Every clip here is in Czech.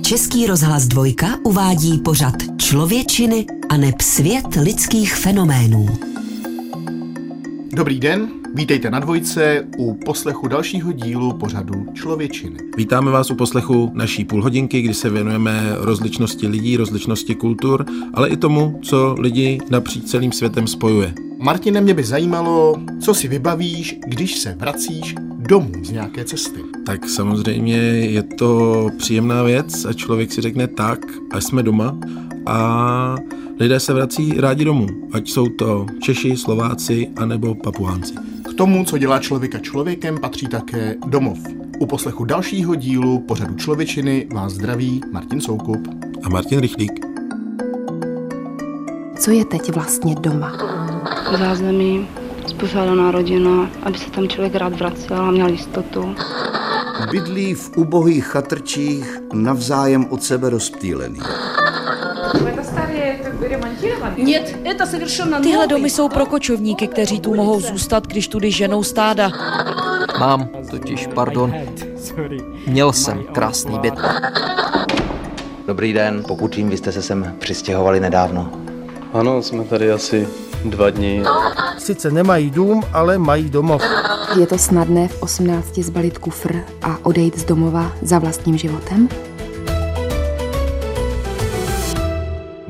Český rozhlas Dvojka uvádí pořad Člověčiny a neb svět lidských fenoménů. Dobrý den, vítejte na Dvojce u poslechu dalšího dílu pořadu Člověčiny. Vítáme vás u poslechu naší půlhodinky, kdy se věnujeme rozličnosti lidí, rozličnosti kultur, ale i tomu, co lidi napříč celým světem spojuje. Martine, mě by zajímalo, co si vybavíš, když se vracíš domů z nějaké cesty. Tak samozřejmě je to příjemná věc a člověk si řekne tak, a jsme doma a lidé se vrací rádi domů, ať jsou to Češi, Slováci anebo Papuánci. K tomu, co dělá člověka člověkem, patří také domov. U poslechu dalšího dílu pořadu Člověčiny vás zdraví Martin Soukup a Martin Rychlík. Co je teď vlastně doma? Zázemí, spořádaná rodina, aby se tam člověk rád vracel a měl jistotu. Bydlí v ubohých chatrčích navzájem od sebe rozptýlený. Tyhle domy jsou pro kočovníky, kteří tu mohou zůstat, když tudy ženou stáda. Mám totiž, pardon, měl jsem krásný byt. Dobrý den, pokud vím, vy jste se sem přistěhovali nedávno. Ano, jsme tady asi dva dny. Sice nemají dům, ale mají domov. Je to snadné v 18 zbalit kufr a odejít z domova za vlastním životem?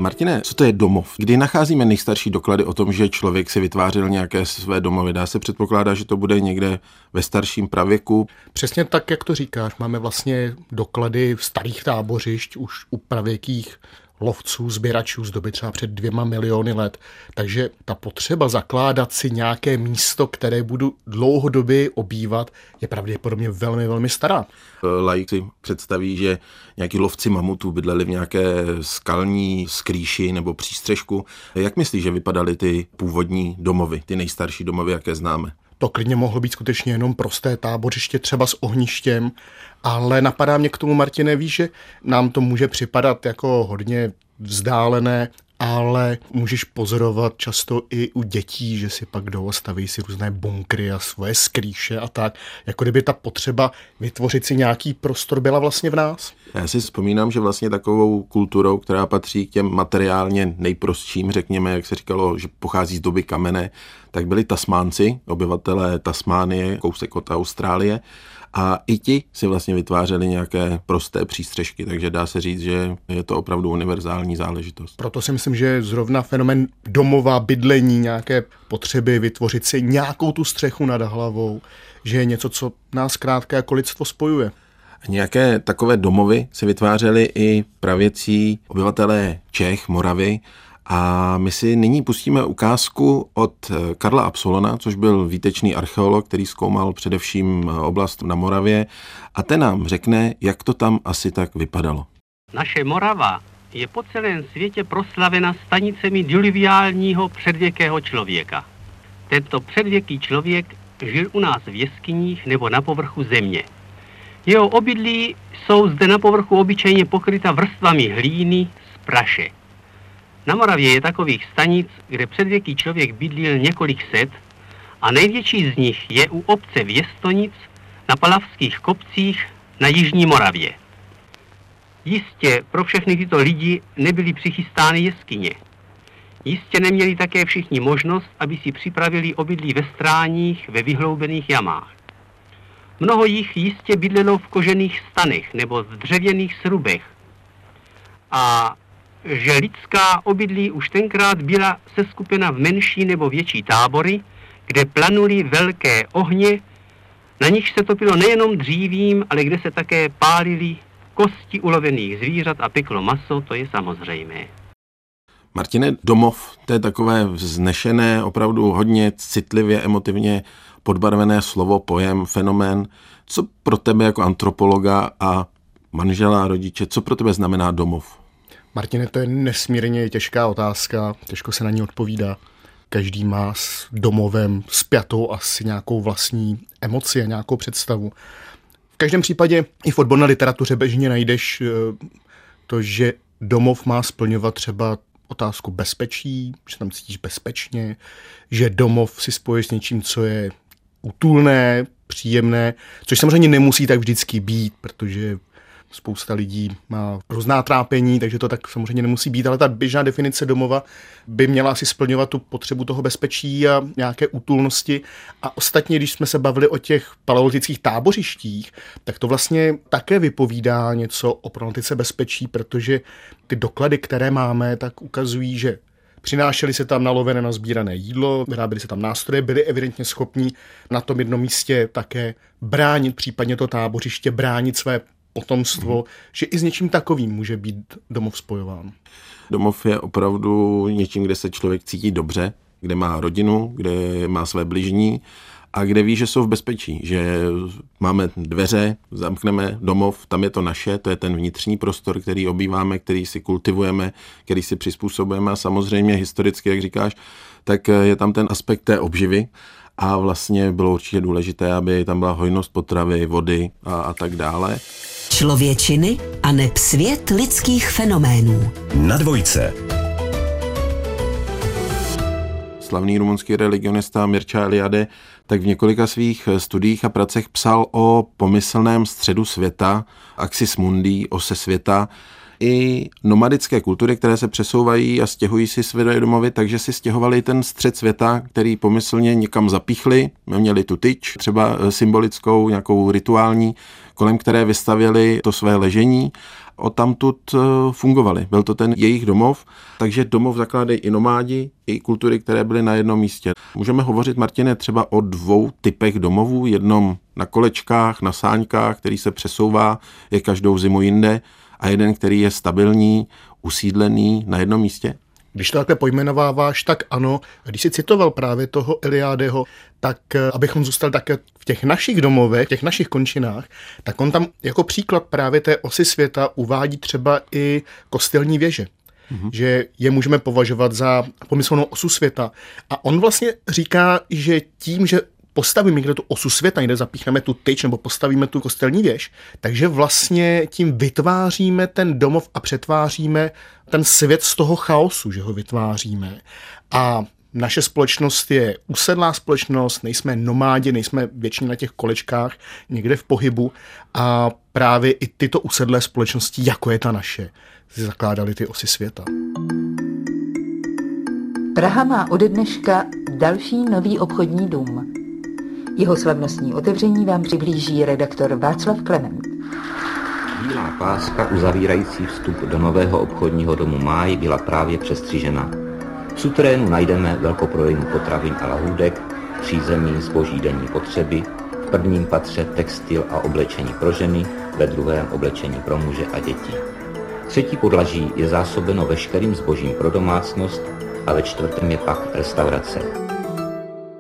Martine, co to je domov? Kdy nacházíme nejstarší doklady o tom, že člověk si vytvářel nějaké své domovy? Dá se předpokládat, že to bude někde ve starším pravěku? Přesně tak, jak to říkáš. Máme vlastně doklady starých tábořišť už u pravěkých lovců, sběračů z doby třeba před dvěma miliony let. Takže ta potřeba zakládat si nějaké místo, které budu dlouhodobě obývat, je pravděpodobně velmi, velmi stará. Laik si představí, že nějaký lovci mamutů bydleli v nějaké skalní skrýši nebo přístřežku. Jak myslíš, že vypadaly ty původní domovy, ty nejstarší domovy, jaké známe? To klidně mohlo být skutečně jenom prosté tábořiště, třeba s ohništěm, ale napadá mě k tomu, Martine, víš, že nám to může připadat jako hodně vzdálené, ale můžeš pozorovat často i u dětí, že si pak jdou staví si různé bunkry a svoje skrýše a tak, jako kdyby ta potřeba vytvořit si nějaký prostor byla vlastně v nás. Já si vzpomínám, že vlastně takovou kulturou, která patří k těm materiálně nejprostším, řekněme, jak se říkalo, že pochází z doby kamene, tak byli Tasmánci, obyvatelé Tasmánie, kousek od Austrálie, a i ti si vlastně vytvářeli nějaké prosté přístřežky, takže dá se říct, že je to opravdu univerzální záležitost. Proto si myslím, že zrovna fenomen domova, bydlení, nějaké potřeby vytvořit si nějakou tu střechu nad hlavou, že je něco, co nás krátké jako lidstvo spojuje. Nějaké takové domovy si vytvářeli i pravěcí obyvatelé Čech, Moravy a my si nyní pustíme ukázku od eh, Karla Absolona, což byl výtečný archeolog, který zkoumal především eh, oblast na Moravě a ten nám řekne, jak to tam asi tak vypadalo. Naše Morava je po celém světě proslavena stanicemi diluviálního předvěkého člověka. Tento předvěký člověk žil u nás v jeskyních nebo na povrchu země. Jeho obydlí jsou zde na povrchu obyčejně pokryta vrstvami hlíny z praše. Na Moravě je takových stanic, kde předvěký člověk bydlil několik set a největší z nich je u obce Věstonic na Palavských kopcích na Jižní Moravě. Jistě pro všechny tyto lidi nebyly přichystány jeskyně. Jistě neměli také všichni možnost, aby si připravili obydlí ve stráních, ve vyhloubených jamách. Mnoho jich jistě bydlelo v kožených stanech nebo v dřevěných srubech. A že lidská obydlí už tenkrát byla seskupena v menší nebo větší tábory, kde planuly velké ohně, na nich se topilo nejenom dřívím, ale kde se také pálily kosti ulovených zvířat a peklo maso, to je samozřejmé. Martine, domov, to je takové vznešené, opravdu hodně citlivě, emotivně podbarvené slovo, pojem, fenomén. Co pro tebe jako antropologa a manžela, rodiče, co pro tebe znamená domov? Martine, to je nesmírně těžká otázka, těžko se na ní odpovídá. Každý má s domovem spjatou asi nějakou vlastní emoci a nějakou představu. V každém případě i v odborné literatuře běžně najdeš eh, to, že domov má splňovat třeba otázku bezpečí, že tam cítíš bezpečně, že domov si spojíš s něčím, co je útulné, příjemné, což samozřejmě nemusí tak vždycky být, protože spousta lidí má různá trápení, takže to tak samozřejmě nemusí být, ale ta běžná definice domova by měla asi splňovat tu potřebu toho bezpečí a nějaké útulnosti. A ostatně, když jsme se bavili o těch paleolitických tábořištích, tak to vlastně také vypovídá něco o problematice bezpečí, protože ty doklady, které máme, tak ukazují, že Přinášeli se tam nalovené na sbírané jídlo, vyráběli se tam nástroje, byli evidentně schopní na tom jednom místě také bránit, případně to tábořiště, bránit své potomstvo, mm. že i s něčím takovým může být domov spojován. Domov je opravdu něčím, kde se člověk cítí dobře, kde má rodinu, kde má své bližní a kde ví, že jsou v bezpečí, že máme dveře, zamkneme domov, tam je to naše, to je ten vnitřní prostor, který obýváme, který si kultivujeme, který si přizpůsobujeme a samozřejmě historicky, jak říkáš, tak je tam ten aspekt té obživy a vlastně bylo určitě důležité, aby tam byla hojnost potravy, vody a, a tak dále. Člověčiny a neb svět lidských fenoménů. Na dvojce slavný rumunský religionista Mircea Eliade, tak v několika svých studiích a pracech psal o pomyslném středu světa, axis mundi, ose světa, i nomadické kultury, které se přesouvají a stěhují si své domovy, takže si stěhovali ten střed světa, který pomyslně někam zapíchli, měli tu tyč, třeba symbolickou, nějakou rituální, kolem které vystavěli to své ležení odtamtud eh, fungovali. Byl to ten jejich domov, takže domov zakládají i nomádi, i kultury, které byly na jednom místě. Můžeme hovořit, Martine, třeba o dvou typech domovů. Jednom na kolečkách, na sáňkách, který se přesouvá, je každou zimu jinde, a jeden, který je stabilní, usídlený na jednom místě? Když to takhle pojmenováváš, tak ano. Když si citoval právě toho Eliádeho, tak eh, abychom zůstali také v těch našich domovech, v těch našich končinách, tak on tam jako příklad právě té osy světa uvádí třeba i kostelní věže. Mm-hmm. že je můžeme považovat za pomyslnou osu světa. A on vlastně říká, že tím, že postavíme někde tu osu světa, někde zapíchneme tu tyč nebo postavíme tu kostelní věž, takže vlastně tím vytváříme ten domov a přetváříme ten svět z toho chaosu, že ho vytváříme. A naše společnost je usedlá společnost, nejsme nomádi, nejsme většině na těch kolečkách, někde v pohybu a právě i tyto usedlé společnosti, jako je ta naše, si zakládaly ty osy světa. Praha má ode dneška další nový obchodní dům. Jeho slavnostní otevření vám přiblíží redaktor Václav Klement. Bílá páska uzavírající vstup do nového obchodního domu Máj byla právě přestřižena. V sutrénu najdeme velkoprodejnu potravin a lahůdek, přízemí zboží denní potřeby, v prvním patře textil a oblečení pro ženy, ve druhém oblečení pro muže a děti. Třetí podlaží je zásobeno veškerým zbožím pro domácnost a ve čtvrtém je pak restaurace.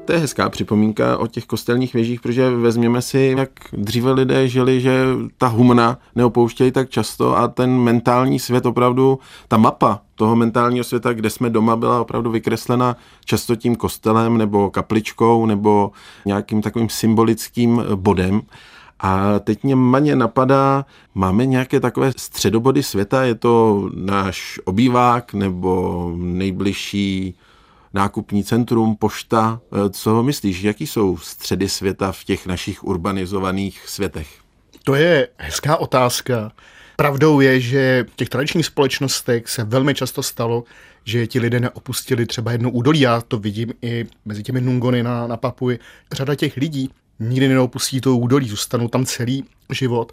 To je hezká připomínka o těch kostelních věžích, protože vezměme si, jak dříve lidé žili, že ta humna neopouštěli tak často a ten mentální svět opravdu, ta mapa toho mentálního světa, kde jsme doma, byla opravdu vykreslena často tím kostelem nebo kapličkou nebo nějakým takovým symbolickým bodem. A teď mě maně napadá, máme nějaké takové středobody světa, je to náš obývák nebo nejbližší nákupní centrum, pošta. Eh, co myslíš, jaký jsou středy světa v těch našich urbanizovaných světech? To je hezká otázka. Pravdou je, že v těch tradičních společnostech se velmi často stalo, že ti lidé neopustili třeba jedno údolí. Já to vidím i mezi těmi Nungony na, na Papuji. Řada těch lidí nikdy neopustí to údolí, zůstanou tam celý život.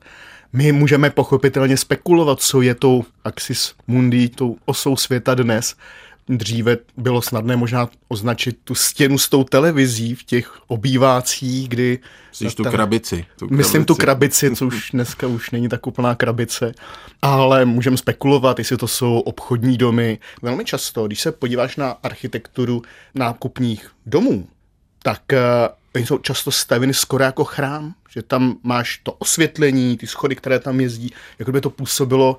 My můžeme pochopitelně spekulovat, co je tou axis mundi, tou osou světa dnes, Dříve bylo snadné možná označit tu stěnu s tou televizí v těch obývácích, kdy... Myslíš tu krabici. Tu krabici. Myslím tu krabici, co už dneska už není tak úplná krabice. Ale můžeme spekulovat, jestli to jsou obchodní domy. Velmi často, když se podíváš na architekturu nákupních domů, tak uh, oni jsou často staveny skoro jako chrám, že tam máš to osvětlení, ty schody, které tam jezdí, jako by to působilo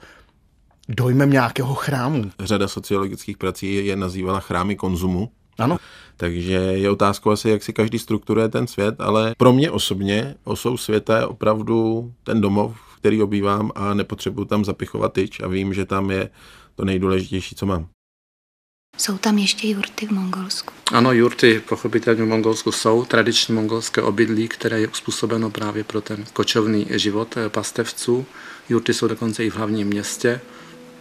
dojmem nějakého chrámu. Řada sociologických prací je nazývala chrámy konzumu. Ano. Takže je otázkou asi, jak si každý strukturuje ten svět, ale pro mě osobně osou světa je opravdu ten domov, který obývám a nepotřebuji tam zapichovat tyč a vím, že tam je to nejdůležitější, co mám. Jsou tam ještě jurty v Mongolsku? Ano, jurty pochopitelně v Mongolsku jsou. Tradiční mongolské obydlí, které je uspůsobeno právě pro ten kočovný život pastevců Jurty jsou dokonce i v hlavním městě,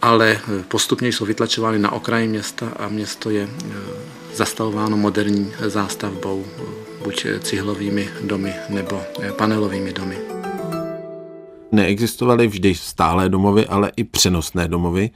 ale postupně jsou vytlačovány na okraji města a město je zastavováno moderní zástavbou, buď cihlovými domy nebo panelovými domy. Neexistovaly vždy stálé domovy, ale i přenosné domovy,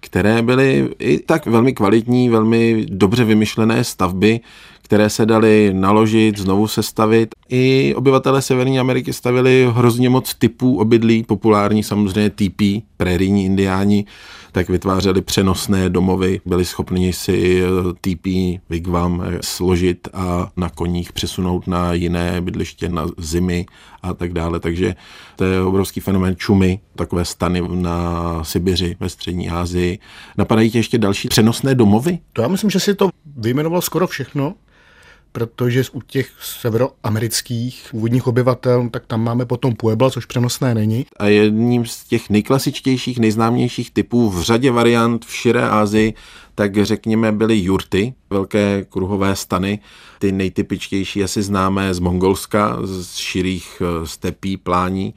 které byly i tak velmi kvalitní, velmi dobře vymyšlené stavby, které se daly naložit, znovu sestavit. I obyvatele Severní Ameriky stavili hrozně moc typů obydlí, populární samozřejmě TP, prérijní indiáni, tak vytvářeli přenosné domovy, byli schopni si TP wigwam složit a na koních přesunout na jiné bydliště, na zimy a tak dále. Takže to je obrovský fenomén čumy, takové stany na Sibiři ve střední Asii. Napadají tě ještě další přenosné domovy? To já myslím, že si to vyjmenoval skoro všechno protože u těch severoamerických původních obyvatel, tak tam máme potom Puebla, což přenosné není. A jedním z těch nejklasičtějších, nejznámějších typů v řadě variant v širé Ázii, tak řekněme byly jurty, velké kruhové stany, ty nejtypičtější asi známé z Mongolska, z širých eh, stepí, plání.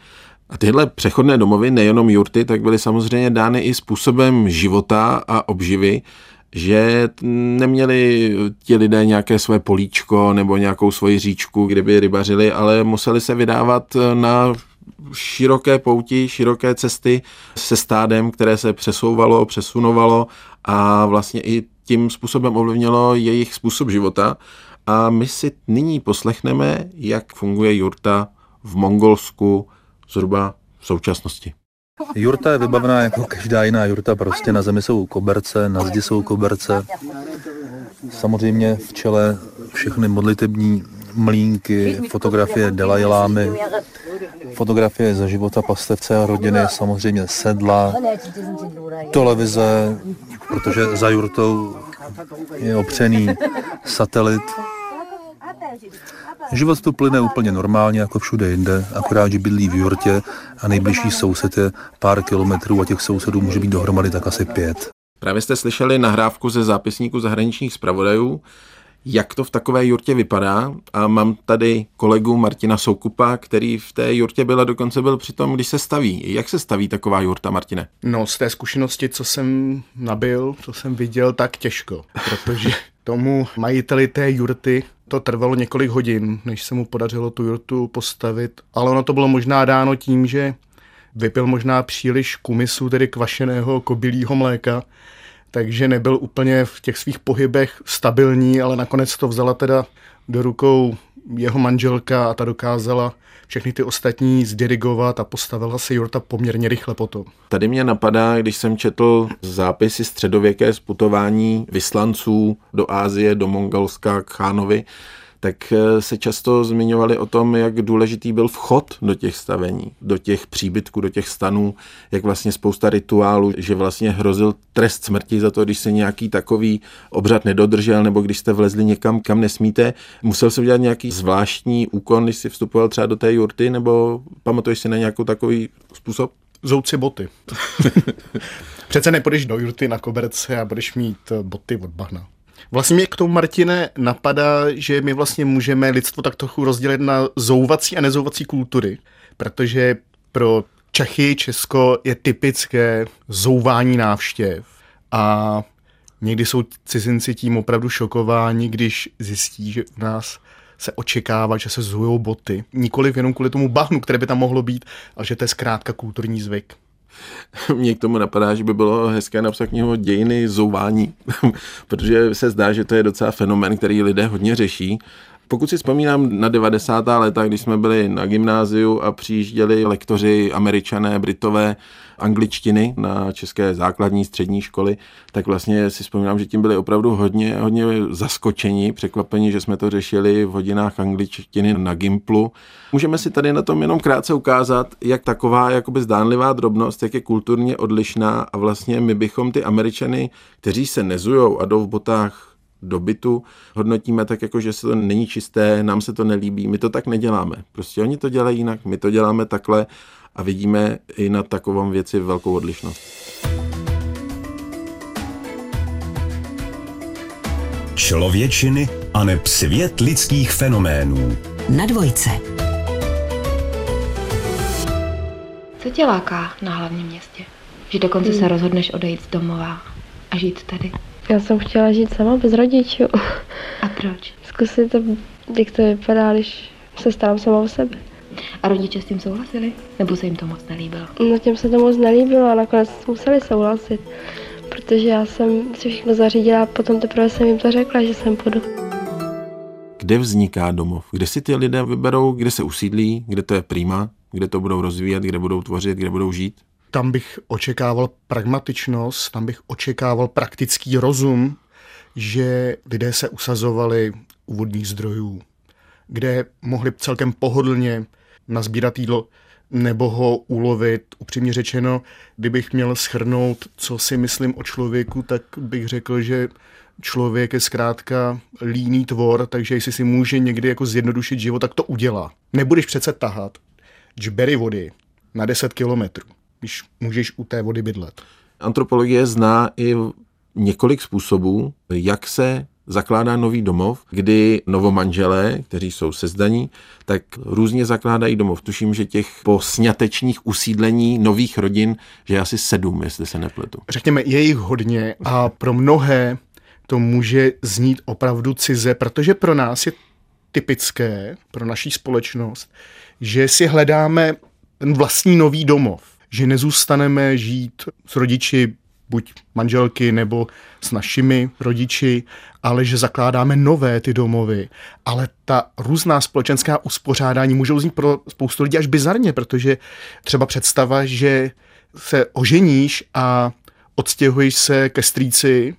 A tyhle přechodné domovy, nejenom jurty, tak byly samozřejmě dány i způsobem života a obživy, že neměli ti lidé nějaké své políčko nebo nějakou svoji říčku, kde by rybařili, ale museli se vydávat na široké pouti, široké cesty se stádem, které se přesouvalo, přesunovalo a vlastně i tím způsobem ovlivnilo jejich způsob života. A my si nyní poslechneme, jak funguje jurta v Mongolsku zhruba v současnosti. Jurta je vybavená jako každá jiná jurta, prostě na zemi jsou koberce, na zdi jsou koberce. Samozřejmě v čele všechny modlitební mlínky, fotografie Dalajlámy, fotografie ze života pastevce a rodiny, samozřejmě sedla, televize, protože za jurtou je opřený satelit. Život tu plyne úplně normálně, jako všude jinde, akorát, že bydlí v jurtě a nejbližší soused je pár kilometrů a těch sousedů může být dohromady tak asi pět. Právě jste slyšeli nahrávku ze zápisníku zahraničních zpravodajů, jak to v takové jurtě vypadá a mám tady kolegu Martina Soukupa, který v té jurtě byl a dokonce byl při tom, když se staví. Jak se staví taková jurta, Martine? No, z té zkušenosti, co jsem nabil, co jsem viděl, tak těžko, protože tomu majiteli té jurty to trvalo několik hodin, než se mu podařilo tu jurtu postavit, ale ono to bylo možná dáno tím, že vypil možná příliš kumisu, tedy kvašeného kobylího mléka, takže nebyl úplně v těch svých pohybech stabilní, ale nakonec to vzala teda do rukou jeho manželka a ta dokázala všechny ty ostatní zdirigovat a postavila se Jurta poměrně rychle potom. Tady mě napadá, když jsem četl zápisy středověké sputování vyslanců do Ázie, do Mongolska, k Chánovi, tak eh, se často zmiňovali o tom, jak důležitý byl vchod do těch stavení, do těch příbytků, do těch stanů, jak vlastně spousta rituálů, že vlastně hrozil trest smrti za to, když se nějaký takový obřad nedodržel, nebo když jste vlezli někam, kam nesmíte. Musel se udělat nějaký zvláštní úkon, když si vstupoval třeba do té jurty, nebo pamatuješ si na nějakou takový způsob? Zouci boty. Přece nepůjdeš do jurty na koberce a budeš mít boty od bahna. Vlastně mě k tomu, Martine, napadá, že my vlastně můžeme lidstvo tak trochu rozdělit na zouvací a nezouvací kultury, protože pro Čechy, Česko je typické zouvání návštěv a někdy jsou cizinci tím opravdu šokováni, když zjistí, že u nás se očekává, že se zujou boty. Nikoliv jenom kvůli tomu bahnu, které by tam mohlo být, ale že to je zkrátka kulturní zvyk. Mně k tomu napadá, že by bylo hezké napsat knihu Dějiny zouvání, protože se zdá, že to je docela fenomen, který lidé hodně řeší. Pokud si vzpomínám na 90. léta, když jsme byli na gymnáziu a přijížděli lektoři američané, britové, angličtiny na české základní střední školy, tak vlastně si vzpomínám, že tím byli opravdu hodně, hodně zaskočeni, překvapeni, že jsme to řešili v hodinách angličtiny na Gimplu. Můžeme si tady na tom jenom krátce ukázat, jak taková jakoby zdánlivá drobnost, jak je kulturně odlišná a vlastně my bychom ty Američany, kteří se nezujou a jdou v botách do bytu hodnotíme tak, jako že se to není čisté, nám se to nelíbí, my to tak neděláme. Prostě oni to dělají jinak, my to děláme takhle a vidíme i na takovém věci velkou odlišnost. Člověčiny a neb svět lidských fenoménů. Na dvojce. Co tě láká na hlavním městě? Že dokonce hmm. se rozhodneš odejít z domova a žít tady? Já jsem chtěla žít sama bez rodičů. A proč? Zkusit, to, jak to vypadá, když se starám sama o sebe. A rodiče s tím souhlasili? Nebo se jim to moc nelíbilo? No těm se to moc nelíbilo a nakonec museli souhlasit. Protože já jsem si všechno zařídila a potom teprve jsem jim to řekla, že jsem půjdu. Kde vzniká domov? Kde si ty lidé vyberou, kde se usídlí, kde to je prýma, kde to budou rozvíjet, kde budou tvořit, kde budou žít? Tam bych očekával pragmatičnost, tam bych očekával praktický rozum, že lidé se usazovali u vodních zdrojů, kde mohli celkem pohodlně nazbírat jídlo nebo ho ulovit. Upřímně řečeno, kdybych měl schrnout, co si myslím o člověku, tak bych řekl, že člověk je zkrátka líný tvor, takže jestli si může někdy jako zjednodušit život, tak to udělá. Nebudeš přece tahat džbery vody na 10 kilometrů, když můžeš u té vody bydlet. Antropologie zná i několik způsobů, jak se zakládá nový domov, kdy novomanželé, kteří jsou sezdaní, tak různě zakládají domov. Tuším, že těch po sňatečních usídlení nových rodin, že je asi sedm, jestli se nepletu. Řekněme, je jich hodně a pro mnohé to může znít opravdu cize, protože pro nás je typické, pro naší společnost, že si hledáme ten vlastní nový domov, že nezůstaneme žít s rodiči buď manželky nebo s našimi rodiči, ale že zakládáme nové ty domovy. Ale ta různá společenská uspořádání můžou znít pro spoustu lidí až bizarně, protože třeba představa, že se oženíš a odstěhuješ se ke strýci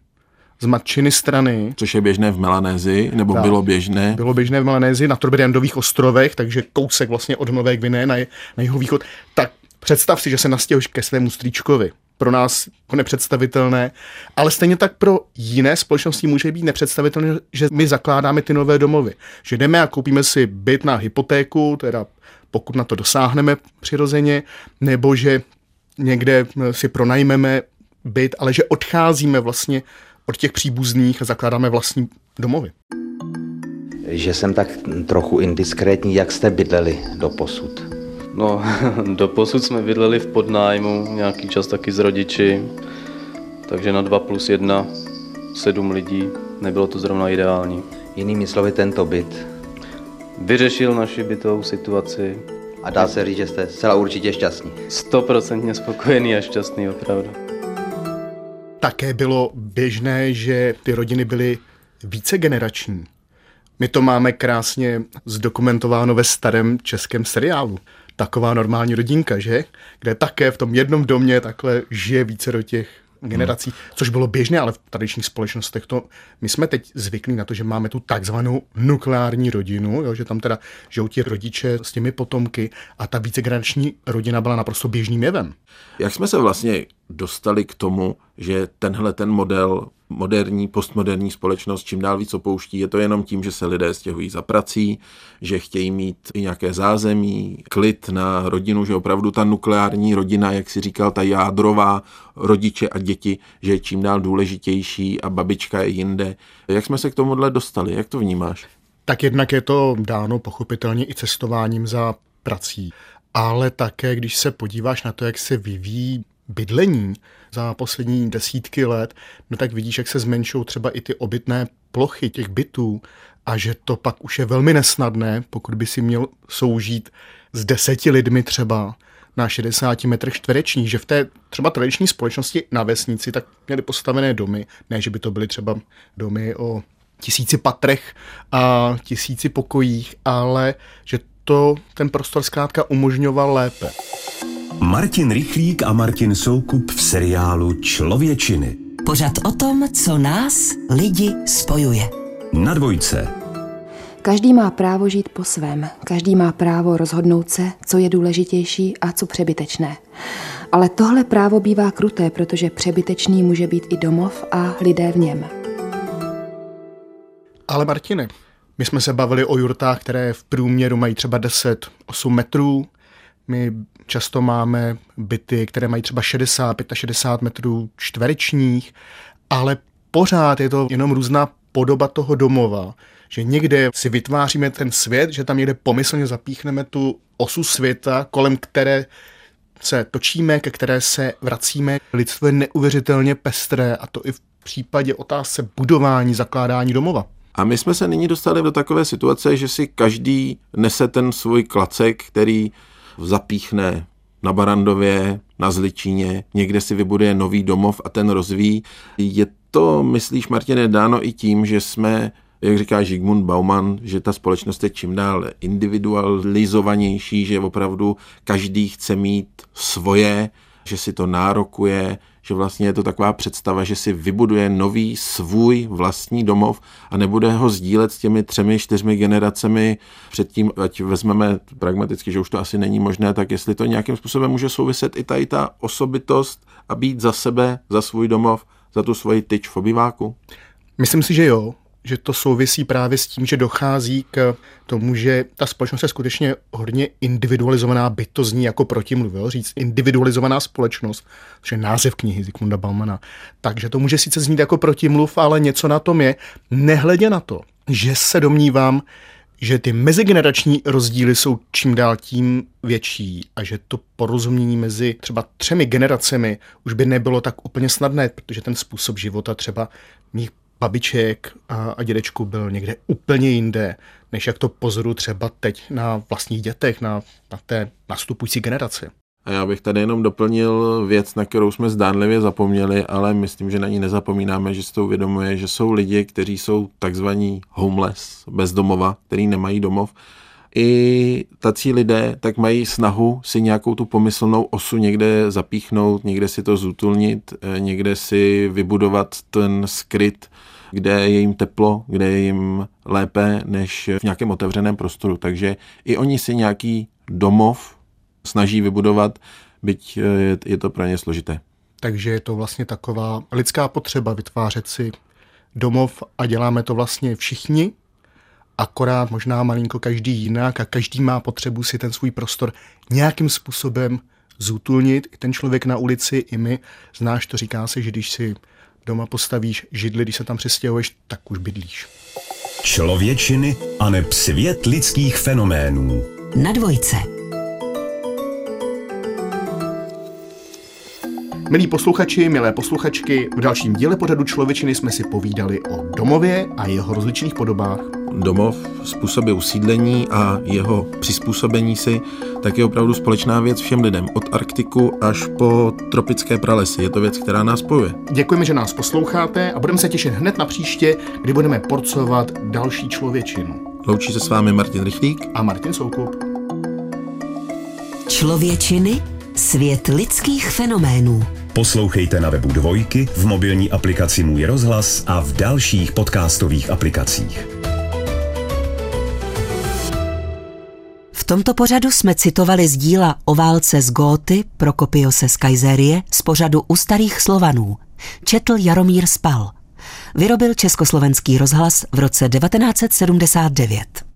z matčiny strany. Což je běžné v Melanézi, nebo tak, bylo běžné? Bylo běžné v Melanézi na Torbidiandových ostrovech, takže kousek vlastně od Nové Gviné na, na jeho východ. Tak představ si, že se nastěhuješ ke svému strýčkovi pro nás jako nepředstavitelné, ale stejně tak pro jiné společnosti může být nepředstavitelné, že my zakládáme ty nové domovy. Že jdeme a koupíme si byt na hypotéku, teda pokud na to dosáhneme přirozeně, nebo že někde si pronajmeme byt, ale že odcházíme vlastně od těch příbuzných a zakládáme vlastní domovy. Že jsem tak trochu indiskrétní, jak jste bydleli do posud? No, do posud jsme bydleli v podnájmu, nějaký čas taky s rodiči, takže na 2 plus 1, 7 lidí, nebylo to zrovna ideální. Jinými slovy, tento byt vyřešil naši bytovou situaci. A dá se říct, že jste zcela určitě šťastní. Stoprocentně spokojený a šťastný, opravdu. Také bylo běžné, že ty rodiny byly více generační. My to máme krásně zdokumentováno ve starém českém seriálu taková normální rodinka, že? Kde také v tom jednom domě takhle žije více do těch generací, hmm. což bylo běžné, ale v tradičních společnostech to, my jsme teď zvyklí na to, že máme tu takzvanou nukleární rodinu, jo, že tam teda žijou ti rodiče s těmi potomky a ta vícegenerační rodina byla naprosto běžným jevem. Jak jsme se vlastně dostali k tomu, že tenhle ten model moderní, postmoderní společnost čím dál víc opouští. Je to jenom tím, že se lidé stěhují za prací, že chtějí mít i nějaké zázemí, klid na rodinu, že opravdu ta nukleární rodina, jak si říkal, ta jádrová rodiče a děti, že je čím dál důležitější a babička je jinde. Jak jsme se k tomuhle dostali? Jak to vnímáš? Tak jednak je to dáno pochopitelně i cestováním za prací, ale také, když se podíváš na to, jak se vyvíjí bydlení za poslední desítky let, no tak vidíš, jak se zmenšují třeba i ty obytné plochy těch bytů a že to pak už je velmi nesnadné, pokud by si měl soužít s deseti lidmi třeba na 60 metrech čtverečních, že v té třeba tradiční společnosti na vesnici tak měli postavené domy, ne, že by to byly třeba domy o tisíci patrech a tisíci pokojích, ale že to ten prostor zkrátka umožňoval lépe. Martin Rychlík a Martin Soukup v seriálu Člověčiny. Pořad o tom, co nás, lidi, spojuje. Na dvojce. Každý má právo žít po svém. Každý má právo rozhodnout se, co je důležitější a co přebytečné. Ale tohle právo bývá kruté, protože přebytečný může být i domov a lidé v něm. Ale Martine, my jsme se bavili o jurtách, které v průměru mají třeba 10-8 metrů, my často máme byty, které mají třeba 60, 65 metrů čtverečních, ale pořád je to jenom různá podoba toho domova, že někde si vytváříme ten svět, že tam někde pomyslně zapíchneme tu osu světa, kolem které se točíme, ke které se vracíme. Lidstvo je neuvěřitelně pestré a to i v případě otázce budování, zakládání domova. A my jsme se nyní dostali do takové situace, že si každý nese ten svůj klacek, který zapíchne na Barandově, na Zličíně, někde si vybuduje nový domov a ten rozvíjí. Je to, myslíš, Martine, dáno i tím, že jsme jak říká Žigmund Bauman, že ta společnost je čím dál individualizovanější, že opravdu každý chce mít svoje, že si to nárokuje, že vlastně je to taková představa, že si vybuduje nový svůj vlastní domov a nebude ho sdílet s těmi třemi, čtyřmi generacemi předtím, ať vezmeme pragmaticky, že už to asi není možné, tak jestli to nějakým způsobem může souviset i tady ta osobitost a být za sebe, za svůj domov, za tu svoji tyč v obyváku? Myslím si, že jo že to souvisí právě s tím, že dochází k tomu, že ta společnost je skutečně hodně individualizovaná, byt to zní jako protimluvil, říct individualizovaná společnost, což je název knihy Zikmunda Baumana. Takže to může sice znít jako protimluv, ale něco na tom je, nehledě na to, že se domnívám, že ty mezigenerační rozdíly jsou čím dál tím větší a že to porozumění mezi třeba třemi generacemi už by nebylo tak úplně snadné, protože ten způsob života třeba mých babiček a, a dědečku byl někde úplně jinde, než jak to pozoru třeba teď na vlastních dětech, na, na té nastupující generaci. A já bych tady jenom doplnil věc, na kterou jsme zdánlivě zapomněli, ale myslím, že na ní nezapomínáme, že si to uvědomuje, že jsou lidi, kteří jsou takzvaní homeless, bezdomova, který nemají domov. I tací lidé tak mají snahu si nějakou tu pomyslnou osu někde zapíchnout, někde si to zutulnit, eh, někde si vybudovat ten skryt kde je jim teplo, kde je jim lépe než v nějakém otevřeném prostoru. Takže i oni si nějaký domov snaží vybudovat, byť eh, je to pro ně složité. Takže je to vlastně taková lidská potřeba vytvářet si domov a děláme to vlastně všichni, akorát možná malinko každý jinak a každý má potřebu si ten svůj prostor nějakým způsobem zútulnit. I ten člověk na ulici, i my, znáš to, říká se, že když si doma postavíš židli, když se tam přestěhuješ, tak už bydlíš. Člověčiny a neb svět lidských fenoménů. Na dvojce. Milí posluchači, milé posluchačky, v dalším díle pořadu Člověčiny jsme si povídali o domově a jeho rozličných podobách domov, způsoby usídlení a jeho přizpůsobení si, tak je opravdu společná věc všem lidem. Od Arktiku až po tropické pralesy. Je to věc, která nás spojuje. Děkujeme, že nás posloucháte a budeme se těšit hned na příště, kdy budeme porcovat další člověčinu. Loučí se s vámi Martin Rychlík a Martin Soukup. Člověčiny Svět lidských fenoménů. Poslouchejte na webu Dvojky, v mobilní aplikaci Můj rozhlas a v dalších podcastových aplikacích. V tomto pořadu jsme citovali z díla o válce z Góty Prokopiose z Kajzérie z pořadu U starých Slovanů. Četl Jaromír Spal. Vyrobil Československý rozhlas v roce 1979.